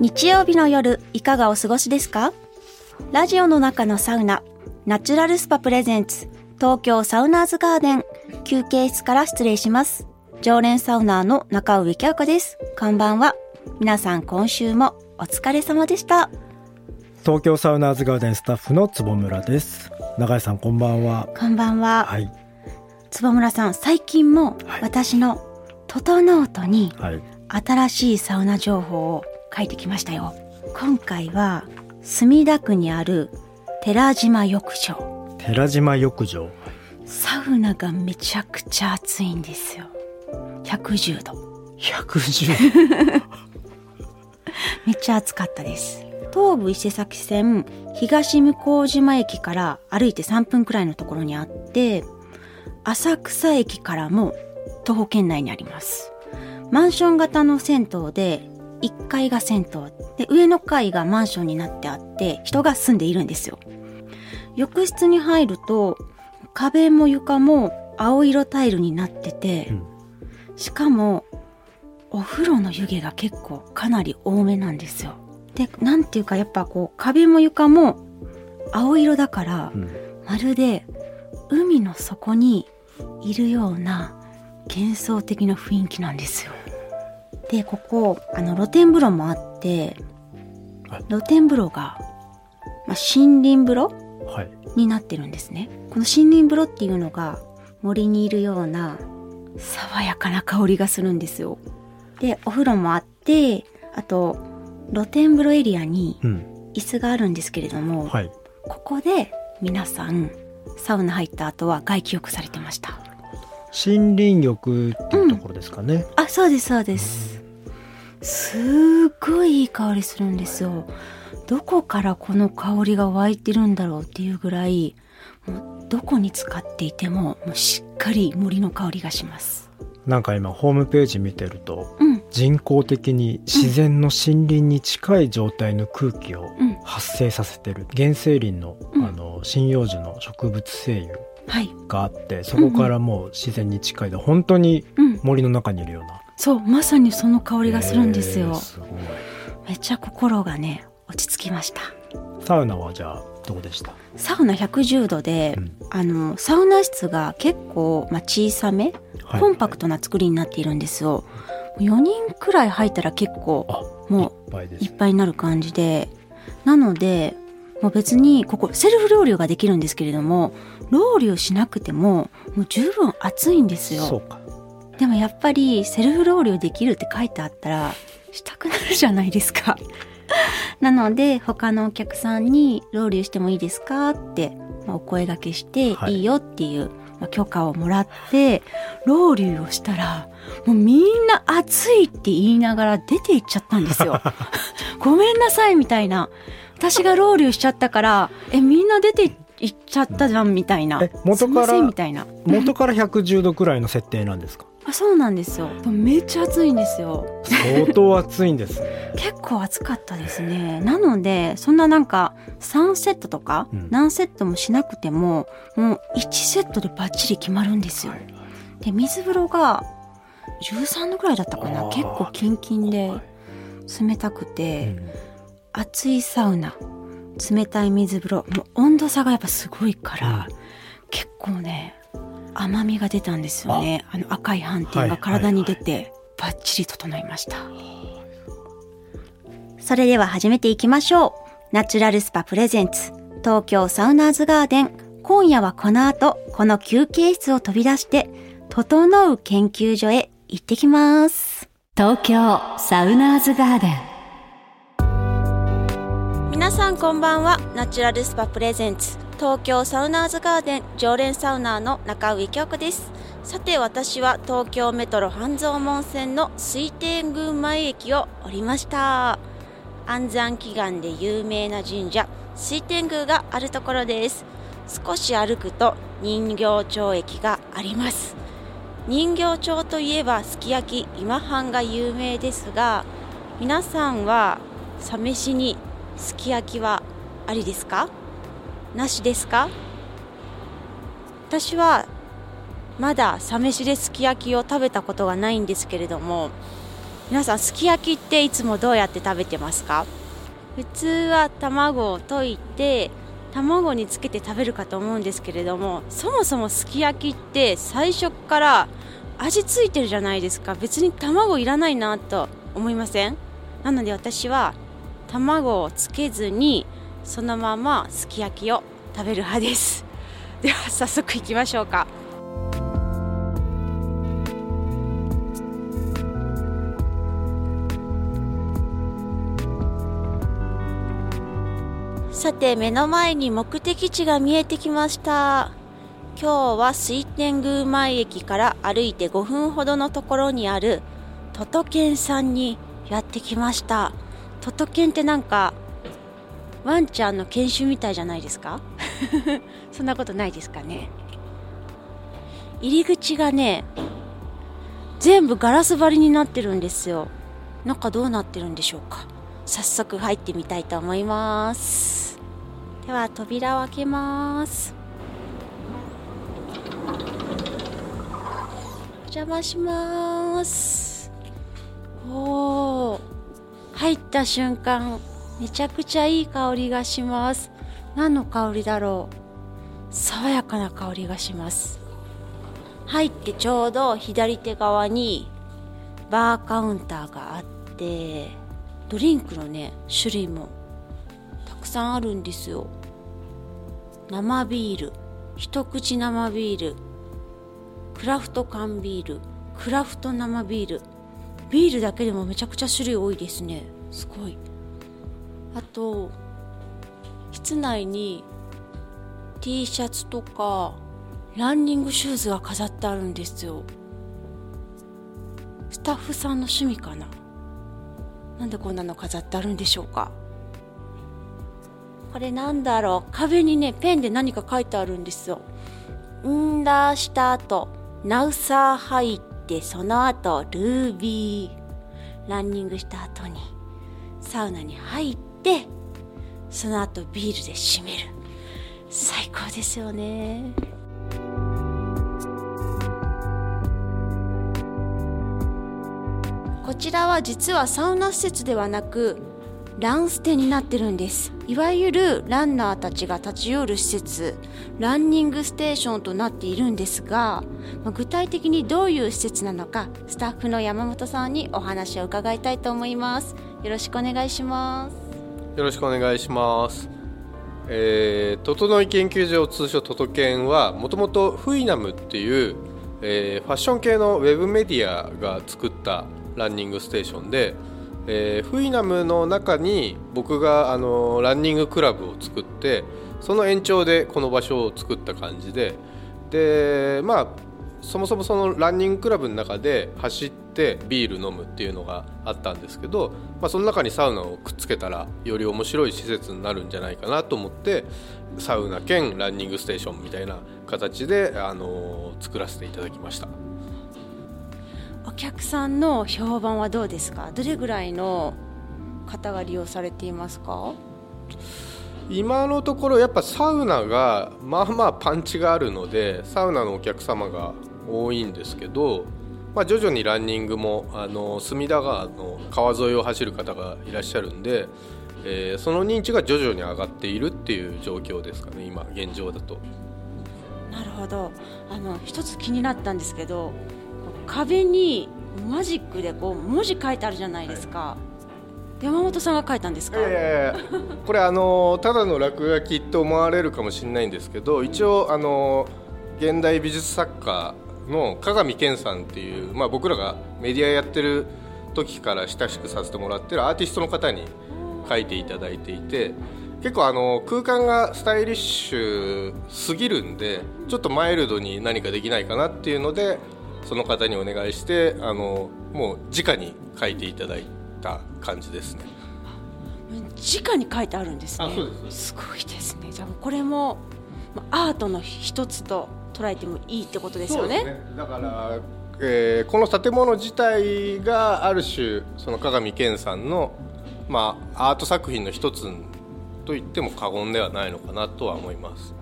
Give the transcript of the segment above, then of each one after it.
日曜日の夜いかがお過ごしですか？ラジオの中のサウナナチュラルスパプレゼンツ東京サウナーズガーデン休憩室から失礼します。常連サウナーの中上京子です。こんばんは。皆さん今週もお疲れ様でした。東京サウナーズガーデンスタッフの坪村です。永井さんこんばんは。こんばんは、はい。坪村さん最近もはい。私の「トトノート」にはい。新しいサウナ情報を書いてきましたよ。今回は墨田区にある寺島浴場。寺島浴場。サウナがめちゃくちゃ暑いんですよ。110度。110 めっちゃ暑かったです。東武伊勢崎線東向島駅から歩いて3分くらいのところにあって浅草駅からも徒歩圏内にあります。マンション型の銭湯で1階が銭湯。で上の階がマンションになってあって人が住んでいるんですよ。浴室に入ると壁も床も青色タイルになってて、うん。しかもお風呂の湯気が結構かなり多めなんですよ。でなんていうかやっぱこう壁も床も青色だから、うん。まるで海の底にいるような幻想的な雰囲気なんですよでここあの露天風呂もあってはい。露天風呂が、まあ、森林風呂はい。になってるんですね。この森林風呂っていうのが森にいるような爽やかな香りがするんですよ。でお風呂もあってあと露天風呂エリアにうん。椅子があるんですけれども、はい。ここで皆さんサウナ入った後は外気浴されてました。森林浴っていうところですかね、あそうですそうですすっごいいい香りするんですよ。どこからこの香りが湧いてるんだろうっていうぐらいもうどこに使っていてももうしっかり森の香りがします。なんか今ホームページ見てるとうん。人工的に自然の森林に近い状態の空気をうん。発生させてる原生林の,、うん。あの針葉樹の植物精油はい。があってそこからもう自然に近いで本当にうん。森の中にいるようなそうまさにその香りがするんですよ。へー、すめっちゃ心がね落ち着きました。サウナはじゃあどうでした、サウナ110度で、うん。あのサウナ室が結構、まあ、小さめはい。コンパクトな作りになっているんですよ。4人くらい入ったら結構あもういっぱいになる感じで。なのでもう別にここセルフロウリュができるんですけれどもロウリュしなくてももう十分暑いんですよ。そうかでもやっぱりセルフロウリュできるって書いてあったらしたくなるじゃないですか。なので他のお客さんに「ロウリュしてもいいですか?」って、まあお声掛けしてはい。いいよっていう、まあ許可をもらってロウリュをしたらもうみんな暑いって言いながら出て行っちゃったんですよ。ごめんなさいみたいな。私がロウリュしちゃったからえみんな出て行っちゃったじゃんみたいな。え元からすいませんみたいな。元から110度くらいの設定なんですか？あそうなんですよ。めっちゃ暑いんですよ。相当暑いんですね。結構暑かったですね。なのでそんななんか3セットとかうん。何セットもしなくてももう1セットでバッチリ決まるんですよ。で水風呂が13度くらいだったかな。結構キンキンで冷たくて、熱いサウナ冷たい水風呂もう温度差がやっぱすごいから、結構ね甘みが出たんですよね。あ。の赤い斑点が体に出て、バッチリ整いました。それでは始めていきましょう。ナチュラルスパプレゼンツ。東京サウナーズガーデン。今夜はこの後この休憩室を飛び出して整う研究所へ行ってきます。東京サウナーズガーデン。皆さんこんばんは。ナチュラルスパプレゼンツ東京サウナーズガーデン常連サウナーの中上京子です。さて私は東京メトロ半蔵門線の水天宮前駅を降りました。安産祈願で有名な神社水天宮があるところです。少し歩くと人形町駅があります。人形町といえばすき焼き今半が有名ですが皆さんはサ飯にすき焼きはありですか？なしですか？私はまだサ飯ですき焼きを食べたことがないんですけれども皆さんすき焼きっていつもどうやって食べてますか？普通は卵を溶いて卵につけて食べるかと思うんですけれどもそもそもすき焼きって最初から味付いてるじゃないですか。別に卵いらないなと思いません？なので私は卵をつけずにそのまますき焼きを食べる派です。では早速いきましょうか。さて目の前に目的地が見えてきました。今日は水天宮前駅から歩いて5分ほどのところにあるトトケンさんにやってきました。トトケンってなんかワンちゃんの研修みたいじゃないですか？そんなことないですかね？入り口がね全部ガラス張りになってるんですよ。中どうなってるんでしょうか？早速入ってみたいと思います。では扉を開けます。お邪魔します。おー。入った瞬間めちゃくちゃいい香りがします。何の香りだろう？爽やかな香りがします。入ってちょうど左手側にバーカウンターがあってドリンクのね種類もたくさんあるんですよ。生ビール。一口生ビール。クラフト缶ビール。クラフト生ビール。ビールだけでもめちゃくちゃ種類多いですね。すごい。あと室内に T シャツとかランニングシューズが飾ってあるんですよ。スタッフさんの趣味かな。なんでこんなの飾ってあるんでしょうか。これなんだろう。壁にねペンで何か書いてあるんですよ。んだした後ナウサー入ってその後ルービーランニングした後にサウナに入ってってその後ビールで締める。最高ですよね。こちらは実はサウナ施設ではなくランステになってるんです。いわゆるランナーたちが立ち寄る施設ランニングステーションとなっているんですが、まあ、具体的にどういう施設なのかスタッフの山本さんにお話を伺いたいと思います。よろしくお願いします。よろしくお願いします。えー、整い研究所通称トトケンはもともとフイナムっていう、えー、ファッション系のウェブメディアが作ったランニングステーションでえー、フイナムの中に僕があのランニングクラブを作ってその延長でこの場所を作った感じで。でまあそもそもそのランニングクラブの中で走ってビール飲むっていうのがあったんですけど、まあ、その中にサウナをくっつけたらより面白い施設になるんじゃないかなと思ってサウナ兼ランニングステーションみたいな形で、あの作らせていただきました。お客さんの評判はどうですか？どれぐらいの方が利用されていますか？今のところやっぱサウナがまあまあパンチがあるのでサウナのお客様が多いんですけど、まあ、徐々にランニングもあの隅田川の川沿いを走る方がいらっしゃるんで、えー、その認知が徐々に上がっているっていう状況ですかね今現状だと。なるほど。あの一つ気になったんですけど壁にマジックでこう文字書いてあるじゃないですか、はい、山本さんが書いたんですか、えー、これあのただの落書きと思われるかもしれないんですけど一応あの現代美術作家の加賀美健さんっていう、まあ、僕らがメディアやってる時から親しくさせてもらってるアーティストの方に書いていただいていて結構あの空間がスタイリッシュすぎるんでちょっとマイルドに何かできないかなっていうのでその方にお願いしてあのもう直に書いていただいた感じですね。直に書いてあるんですね。す。すごいですね。じゃあこれもアートの一つと捉えてもいいってことですよね、ね、だから、えー、この建物自体がある種その加賀美健さんの、まあ、アート作品の一つと言っても過言ではないのかなとは思います。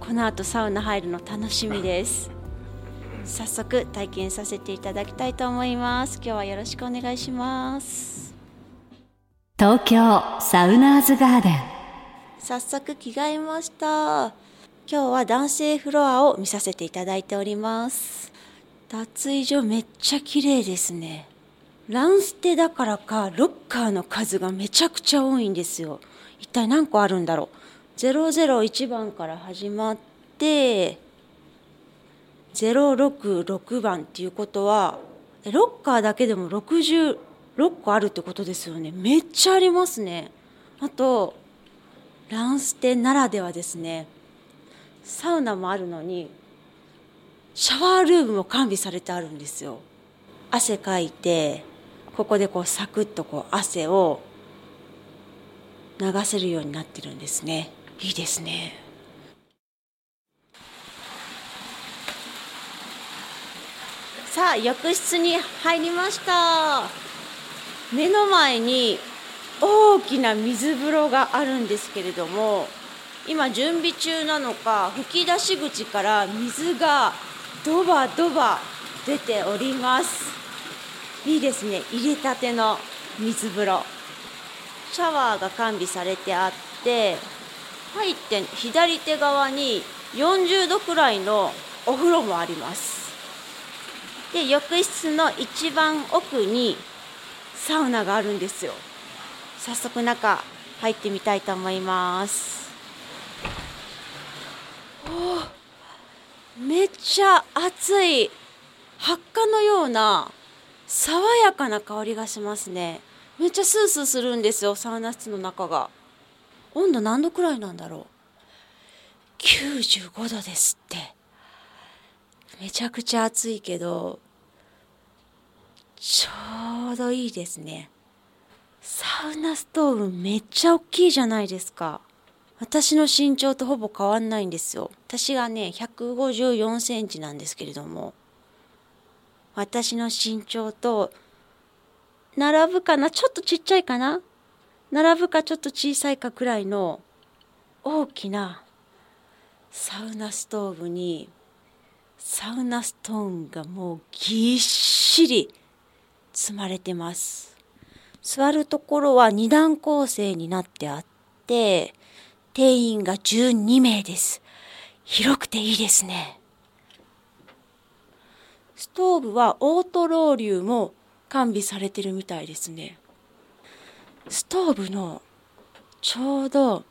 この後サウナ入るの楽しみです。早速体験させていただきたいと思います。今日はよろしくお願いします。東京サウナーズガーデン。早速着替えました今日は男性フロアを見させていただいております。脱衣所めっちゃ綺麗ですね。ランステだからかロッカーの数がめちゃくちゃ多いんですよ。一体何個あるんだろう。001番から始まって066番っていうことはロッカーだけでも66個あるってことですよね。めっちゃありますね。あとランステならではですね。サウナもあるのにシャワールームも完備されてあるんですよ。汗かいてここでこうサクッとこう汗を流せるようになってるんですね。いいですね。さあ浴室に入りました。目の前に大きな水風呂があるんですけれども今準備中なのか吹き出し口から水がドバドバ出ております。いいですね。入れたての水風呂。シャワーが完備されてあって入って左手側に40度くらいのお風呂もあります。で浴室の一番奥にサウナがあるんですよ。早速中入ってみたいと思います。めっちゃ熱い発火のような爽やかな香りがしますね。めっちゃスースーするんですよサウナ室の中が。温度何度くらいなんだろう。95度ですって。めちゃくちゃ暑いけどちょうどいいですね。サウナストーブめっちゃ大きいじゃないですか。私の身長とほぼ変わんないんですよ。私がね154センチなんですけれども。私の身長と並ぶかな？ちょっとちっちゃいかな？並ぶかちょっと小さいかくらいの大きなサウナストーブにサウナストーンがもうぎっしり積まれてます。座るところは2段構成になってあって定員が12名です。広くていいですね。ストーブはオートロウリュも完備されてるみたいですね。ストーブのちょうど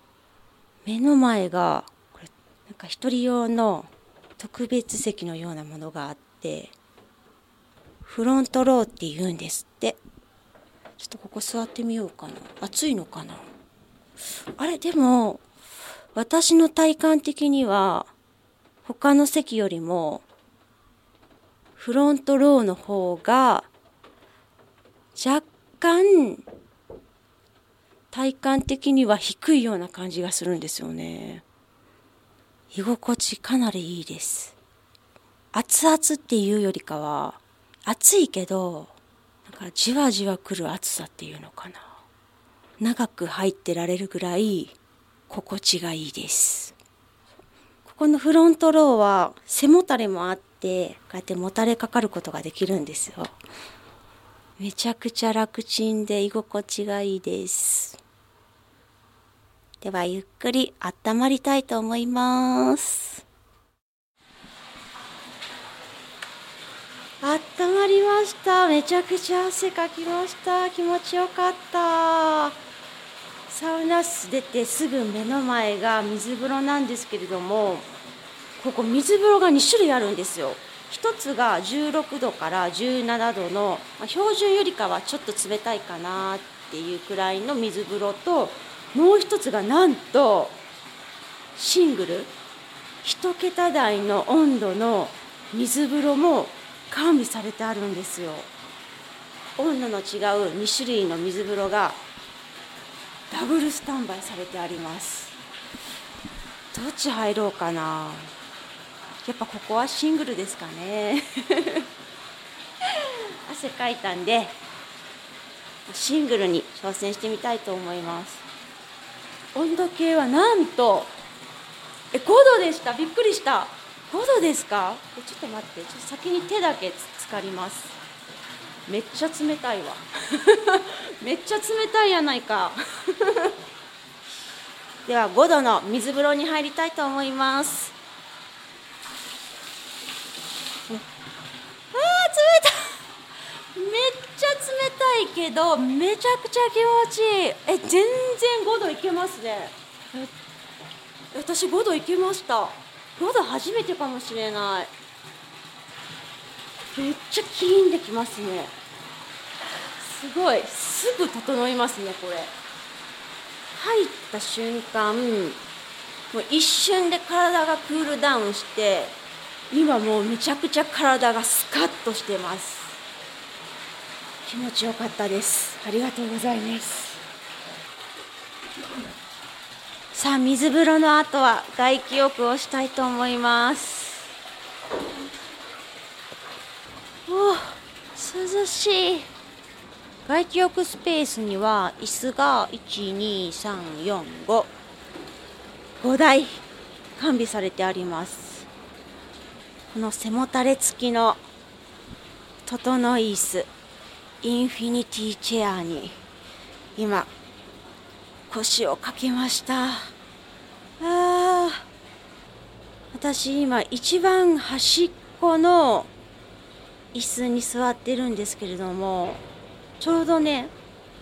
目の前がこれなんか一人用の特別席のようなものがあってフロントローって言うんですって。ちょっとここ座ってみようかな。暑いのかな。あれでも私の体感的には他の席よりもフロントローの方が若干体感的には低いような感じがするんですよね。居心地かなりいいです。熱々っていうよりかは暑いけどなんかじわじわくる暑さっていうのかな。長く入ってられるぐらい心地がいいです。ここのフロントローは背もたれもあってこうやってもたれかかることができるんですよ。めちゃくちゃ楽ちんで居心地がいいです。ではゆっくり温まりたいと思います。温まりました。めちゃくちゃ汗かきました。気持ちよかった。サウナ室出てすぐ目の前が水風呂なんですけれどもここ水風呂が2種類あるんですよ。1つが16度から17度の、まあ、標準よりかはちょっと冷たいかなっていうくらいの水風呂ともう1つがなんとシングル1桁台の温度の水風呂も完備されてあるんですよ。温度の違う2種類の水風呂がダブルスタンバイされてあります。どっち入ろうかな。やっぱここはシングルですかね。汗かいたんでシングルに挑戦してみたいと思います。温度計はなんとえ5度でした？びっくりした。5度ですか？えちょっと待ってちょっと先に手だけつかります。めっちゃ冷たいわ。めっちゃ冷たいやないか。では5度の水風呂に入りたいと思います。あー冷たい。めっちゃ冷たいけどめちゃくちゃ気持ちいい。え全然5度いけますね。私5度いけました。5度初めてかもしれない。めっちゃキーンできますね。すごい。すぐ整いますねこれ。入った瞬間もう一瞬で体がクールダウンして今もうめちゃくちゃ体がスカッとしてます。気持ちよかったです。ありがとうございます。さあ水風呂の後は外気浴をしたいと思いますお涼しい外気浴スペースには椅子が12345 5台完備されてあります。この背もたれ付きの整い椅子インフィニティチェアに今腰をかけました。あ私今一番端っこの椅子に座ってるんですけれどもちょうどね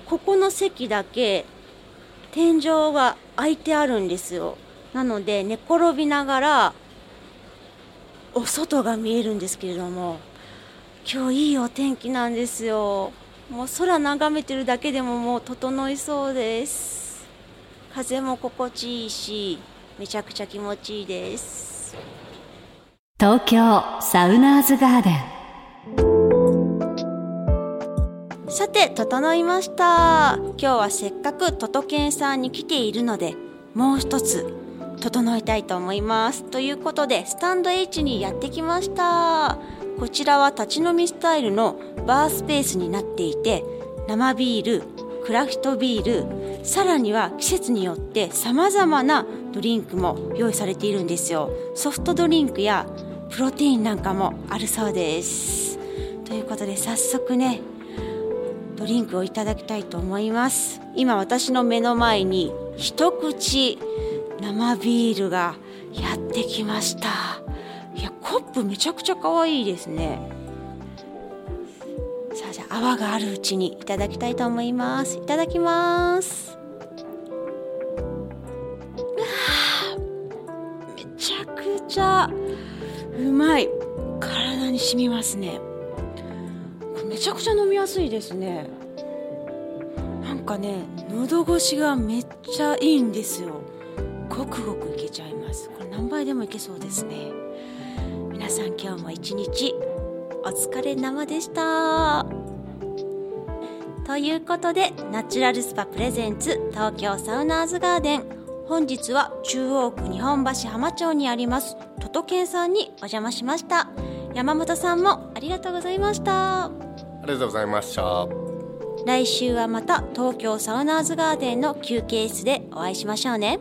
ここの席だけ天井が開いてあるんですよ。なので寝転びながらお外が見えるんですけれども今日いいお天気なんですよ。もう空眺めてるだけでももう整いそうです。風も心地いいしめちゃくちゃ気持ちいいです。東京サウナーズガーデン。さて整いました。今日はせっかくトトケンさんに来ているのでもう一つ整えたいと思います。ということでスタンド H にやってきました。こちらは立ち飲みスタイルのバースペースになっていて生ビールクラフトビールさらには季節によって様々なドリンクも用意されているんですよ。ソフトドリンクやプロテインなんかもあるそうです。ということで早速ねドリンクをいただきたいと思います。今私の目の前に一口生ビールがやってきました。いやコップめちゃくちゃ可愛いですね。さあじゃあ泡があるうちにいただきたいと思います。いただきます。めちゃくちゃうまい。体に染みますね。めちゃくちゃ飲みやすいですね。なんかね喉越しがめっちゃいいんですよ。ごくごくいけちゃいます。これ何杯でもいけそうですね。皆さん今日も一日お疲れ生でした。ということでナチュラルスパプレゼンツ東京サウナーズガーデン。本日は中央区日本橋浜町にありますトトケンさんにお邪魔しました。山本さんもありがとうございました。ありがとうございました。来週はまた東京サウナーズガーデンの休憩室でお会いしましょうね。